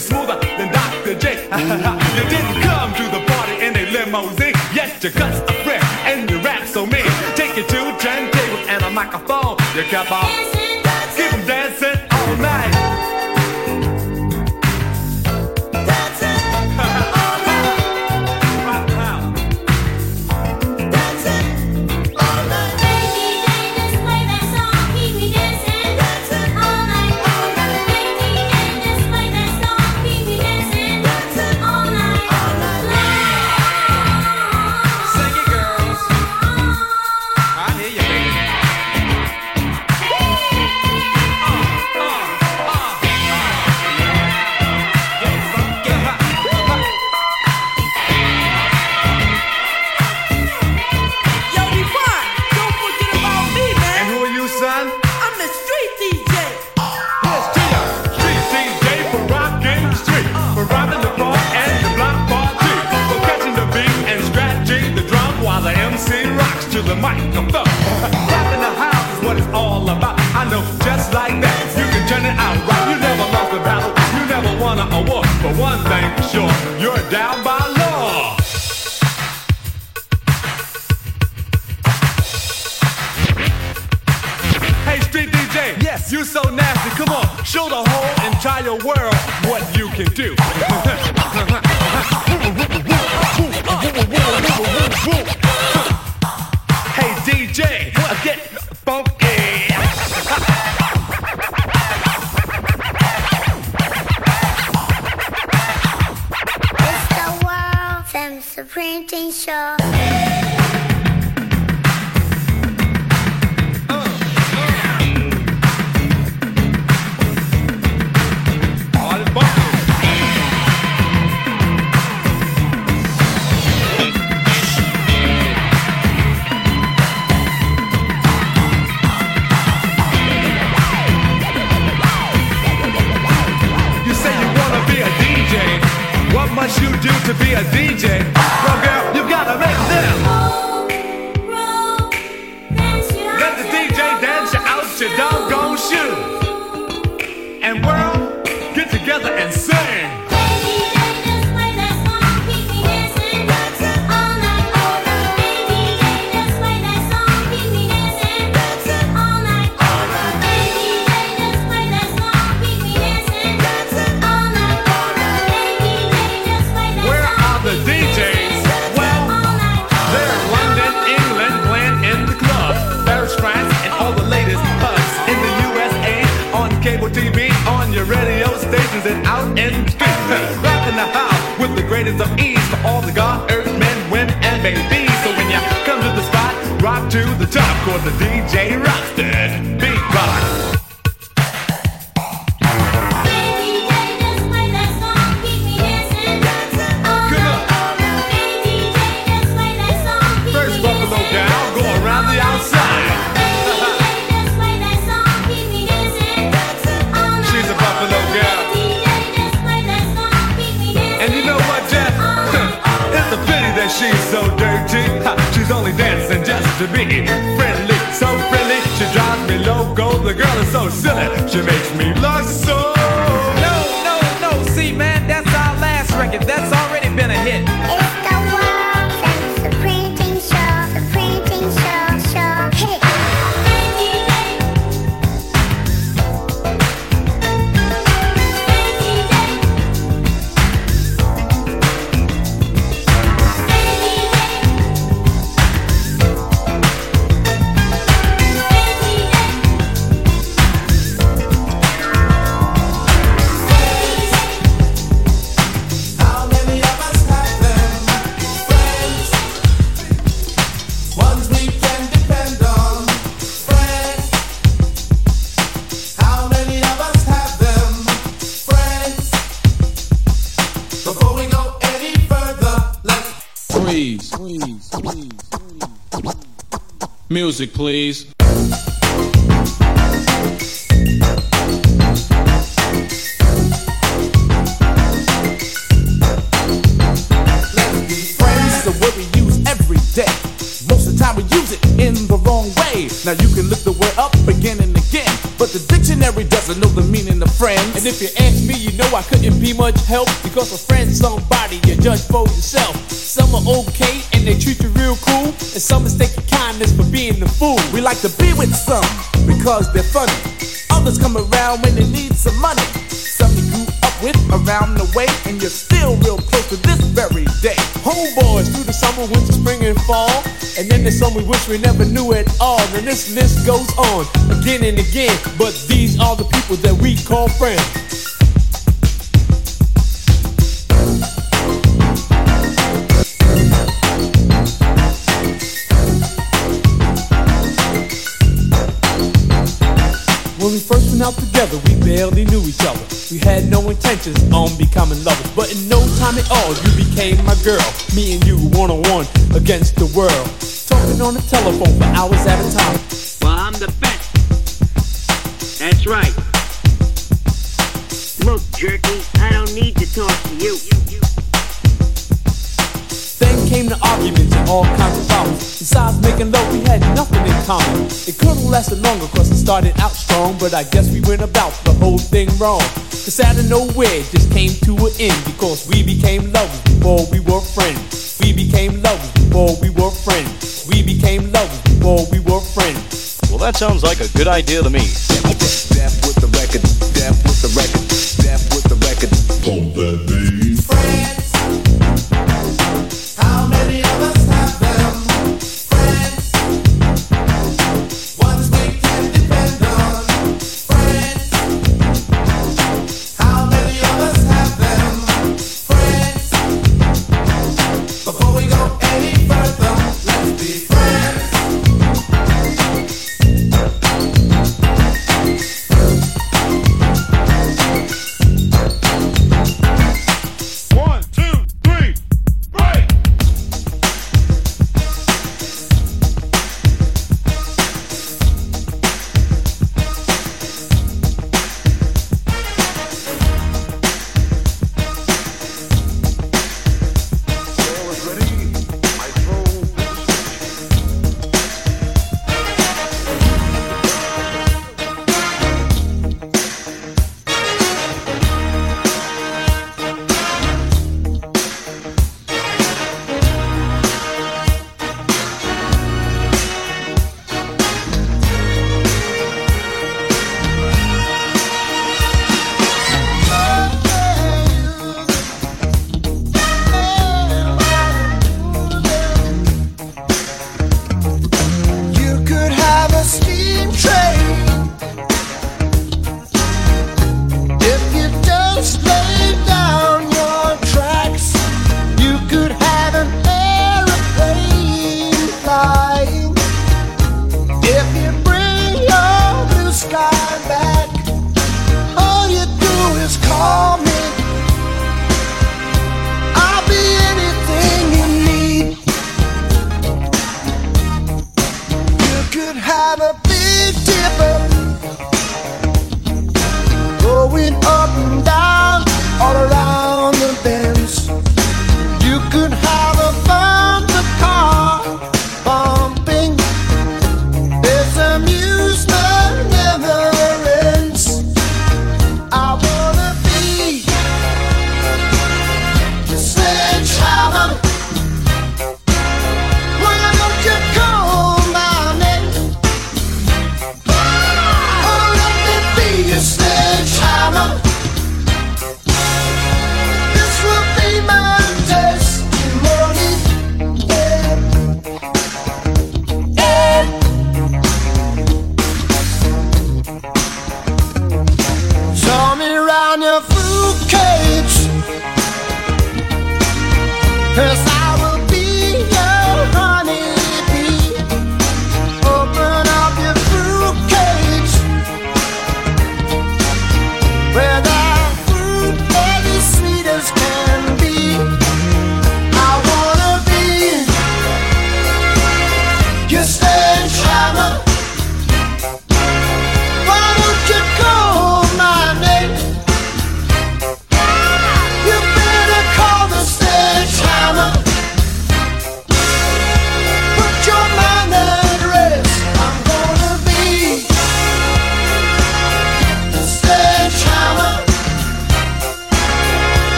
you smoother than Dr. J. you didn't come to the party in a limousine, yet your guts are fresh and your rap so mean. Take it to turntables and a microphone, you kept on. You so nasty, come on, show the whole entire world what you can do. It's in the house with the greatest of ease for all the God, earth, men, women, and babies. So when you come to the spot, rock to the top, cause the DJ rocks. to be friendly, so friendly. She drives me loco. The girl is so silly, she makes me lust so. No, no, no. See, man, that's our last record. That's all wrong way. Now you can look the word up again and again, but the dictionary doesn't know the meaning of friends. And if you ask me, you know I couldn't be much help because a friend's somebody you judge for yourself. Some are okay and they treat you real cool, and some mistake your kindness for being the fool. We like to be with some because they're funny. Others come around when they need some money. Some you grew up with around the way, and you're still real close to this very day. Homeboys through the summer, winter, spring, and fall. And then there's some we wish we never knew at all. And this list goes on again and again. But these are the people that we call friends. When we first went out together, we barely knew each other. We had no intentions on becoming lovers, but in no time at all, you became my girl. Me and you, one on one against the world. Talking on the telephone for hours at a time. Well, I'm the best. That's right. Look, Jerky, I don't need to talk to you. Then came the arguments and all kinds of problems. Besides making love, we had nothing in common. It could have lasted longer cause it started out strong, but I guess we went about the whole thing wrong. Cause out of nowhere, it just came to an end because we became lovers before we were friends. We became lovers before we were friends. We became lovers before we were friends. Well, that sounds like a good idea to me. Death with the record, death with the record,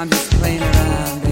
I'm just playing around.